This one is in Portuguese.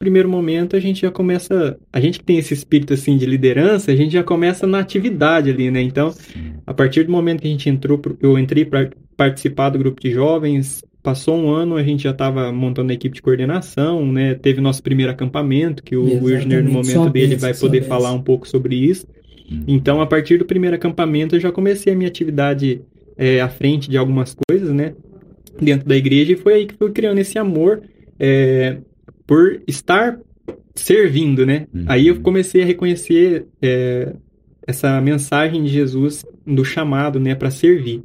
primeiro momento a gente já começa, a gente que tem esse espírito assim de liderança, a gente já começa na atividade ali, né? Então, a partir do momento que a gente entrou, eu entrei para participar do grupo de jovens, passou um ano, a gente já estava montando a equipe de coordenação, né? Teve nosso primeiro acampamento, que o Wirner, no momento dele, vai poder falar um pouco sobre isso. Então, a partir do primeiro acampamento, eu já comecei a minha atividade é, à frente de algumas coisas, né? Dentro da igreja, e foi aí que fui criando esse amor é, por estar servindo, né? Uhum. Aí eu comecei a reconhecer é, essa mensagem de Jesus do chamado, né, para servir.